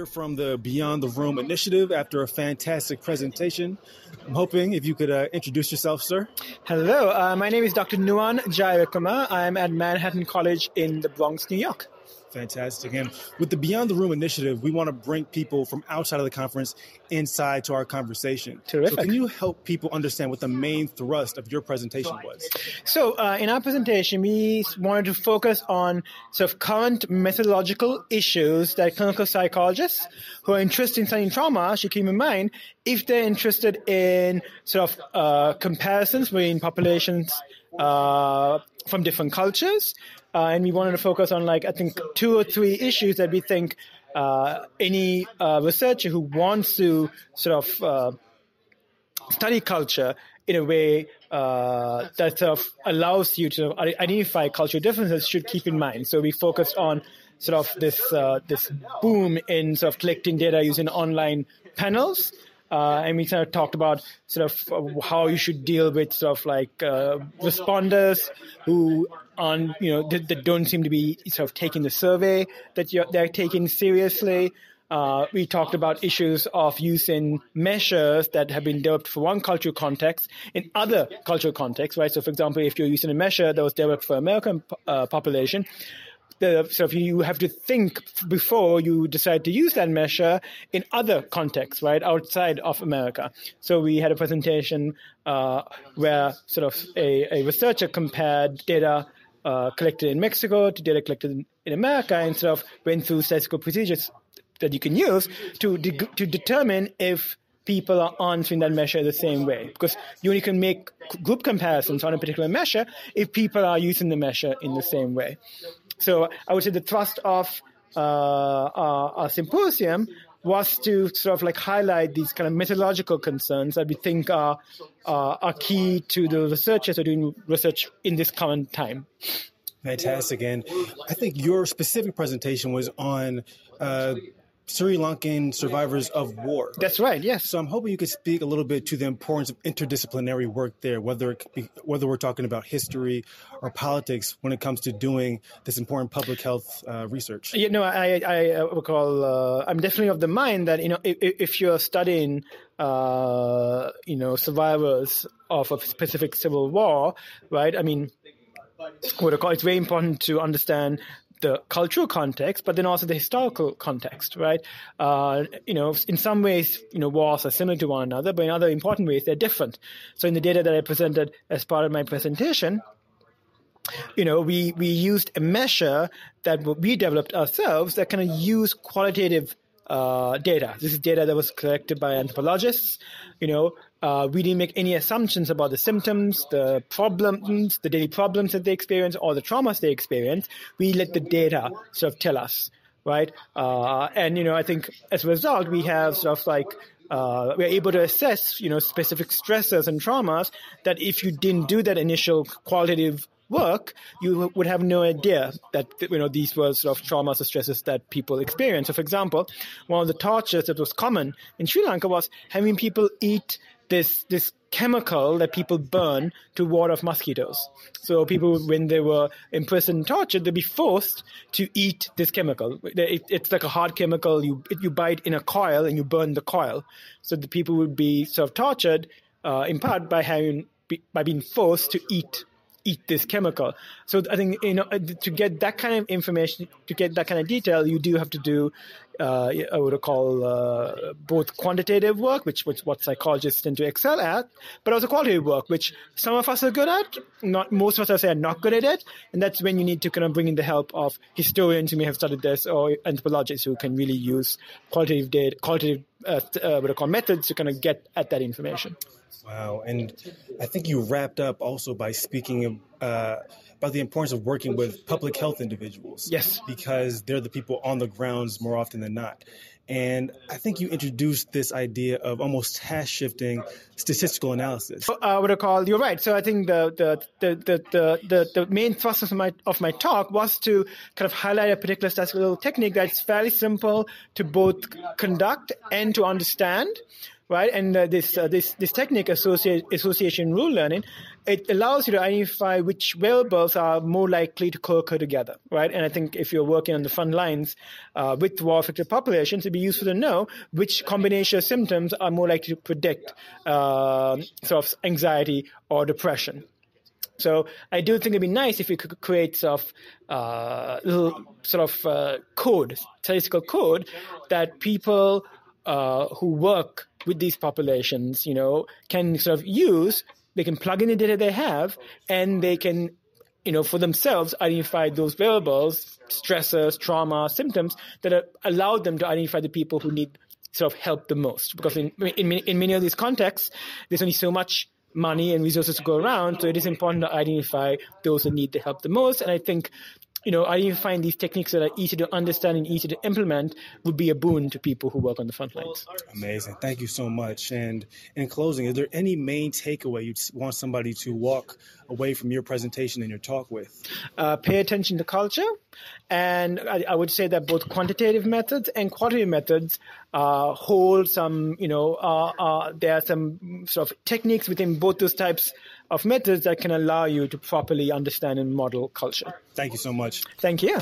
here from the Beyond the Room initiative after a fantastic presentation. I'm hoping if you could uh, introduce yourself, sir. Hello, uh, my name is Dr. Nuwan Jayawickreme. I'm at Manhattan College in the Bronx, New York. Fantastic. And with the Beyond the Room initiative, we want to bring people from outside of the conference inside to our conversation. Terrific. So, can you help people understand what the main thrust of your presentation was? So, uh, in our presentation, we wanted to focus on sort of current methodological issues that clinical psychologists who are interested in studying trauma should keep in mind if they're interested in sort of uh, comparisons between populations uh, from different cultures. Uh, and we wanted to focus on like, I think two or three issues that we think, uh, any, uh, researcher who wants to sort of, uh, study culture in a way, uh, that sort of allows you to identify cultural differences should keep in mind. So we focused on sort of this, uh, this boom in sort of collecting data using online panels. Uh, and we kind of talked about sort of how you should deal with sort of like uh, responders who on you know that, that, don't seem to be sort of taking the survey that they're taking seriously. Uh, we talked about issues of using measures that have been developed for one cultural context in other cultural contexts, right? So, for example, if you're using a measure that was developed for American uh, population, the, so if you have to think before you decide to use that measure in other contexts, right, outside of America. So we had a presentation uh, where sort of a, a researcher compared data uh, collected in Mexico to data collected in, in America and sort of went through statistical procedures that you can use to de- to determine if people are answering that measure the same way. Because you only can make group comparisons on a particular measure if people are using the measure in the same way. So I would say the thrust of uh, our, our, symposium was to sort of like highlight these kind of methodological concerns that we think are uh, are key to the researchers who are doing research in this current time. Fantastic, and I think your specific presentation was on uh, Sri Lankan survivors of war. That's right. Yes. So I'm hoping you could speak a little bit to the importance of interdisciplinary work there, whether be, whether we're talking about history or politics when it comes to doing this important public health uh, research. You know, I I recall uh, I'm definitely of the mind that you know if, if you're studying uh, you know survivors of a specific civil war, right? I mean. What I call, it's very important to understand the cultural context, but then also the historical context, right? Uh, you know, in some ways, you know, wars are similar to one another, but in other important ways, they're different. So in the data that I presented as part of my presentation, you know, we, we used a measure that we developed ourselves that kind of use qualitative uh, data. This is data that was collected by anthropologists. You know, uh, we didn't make any assumptions about the symptoms, the problems, the daily problems that they experience, or the traumas they experience. We let the data sort of tell us, right? Uh, and you know, I think as a result, we have sort of like uh, we're able to assess, you know, specific stressors and traumas that if you didn't do that initial qualitative work, you would have no idea that you know these were sort of traumas or stresses that people experience. So, for example, one of the tortures that was common in Sri Lanka was having people eat this this chemical that people burn to ward off mosquitoes. So people, when they were imprisoned and tortured, they'd be forced to eat this chemical. It, it's like a hard chemical. You you bite in a coil and you burn the coil. So the people would be sort of tortured uh, in part by having by being forced to eat eat this chemical. So I think you know to get that kind of information, to get that kind of detail, you do have to do uh, I would call uh, both quantitative work, which, which what psychologists tend to excel at, but also qualitative work, which some of us are good at. Not most of us, I say, are not good at it, and that's when you need to kind of bring in the help of historians who may have studied this or anthropologists who can really use qualitative data, qualitative uh, uh what I call methods to kind of get at that information. Wow. And I think you wrapped up also by speaking uh, about the importance of working with public health individuals. Yes. Because they're the people on the grounds more often than not. And I think you introduced this idea of almost task shifting statistical analysis. Uh, I call you're right. So I think the the the the the, the main thrust of my of my talk was to kind of highlight a particular statistical technique that's fairly simple to both conduct and to understand right? And uh, this uh, this this technique, associate, association rule learning, it allows you to identify which variables are more likely to co-occur together, right? And I think if you're working on the front lines uh, with war-affected populations, it'd be useful to know which combination of symptoms are more likely to predict uh, sort of anxiety or depression. So I do think it'd be nice if we could create sort of uh, little sort of uh, code, statistical code that people uh, who work with these populations, you know, can sort of use. They can plug in the data they have, and they can, you know, for themselves identify those variables, stressors, trauma, symptoms that allow them to identify the people who need sort of help the most. Because in in, in many of these contexts, there's only so much money and resources to go around. So it is important to identify those that need the help the most. And I think you know, identifying these techniques that are easy to understand and easy to implement would be a boon to people who work on the front lines. Amazing. Thank you so much. And in closing, is there any main takeaway you want somebody to walk away from your presentation and your talk with? Uh, pay attention to culture. And I, I, would say that both quantitative methods and qualitative methods uh, hold some, you know, uh, uh there are some sort of techniques within both those types of methods that can allow you to properly understand and model culture. Thank you so much. Thank you.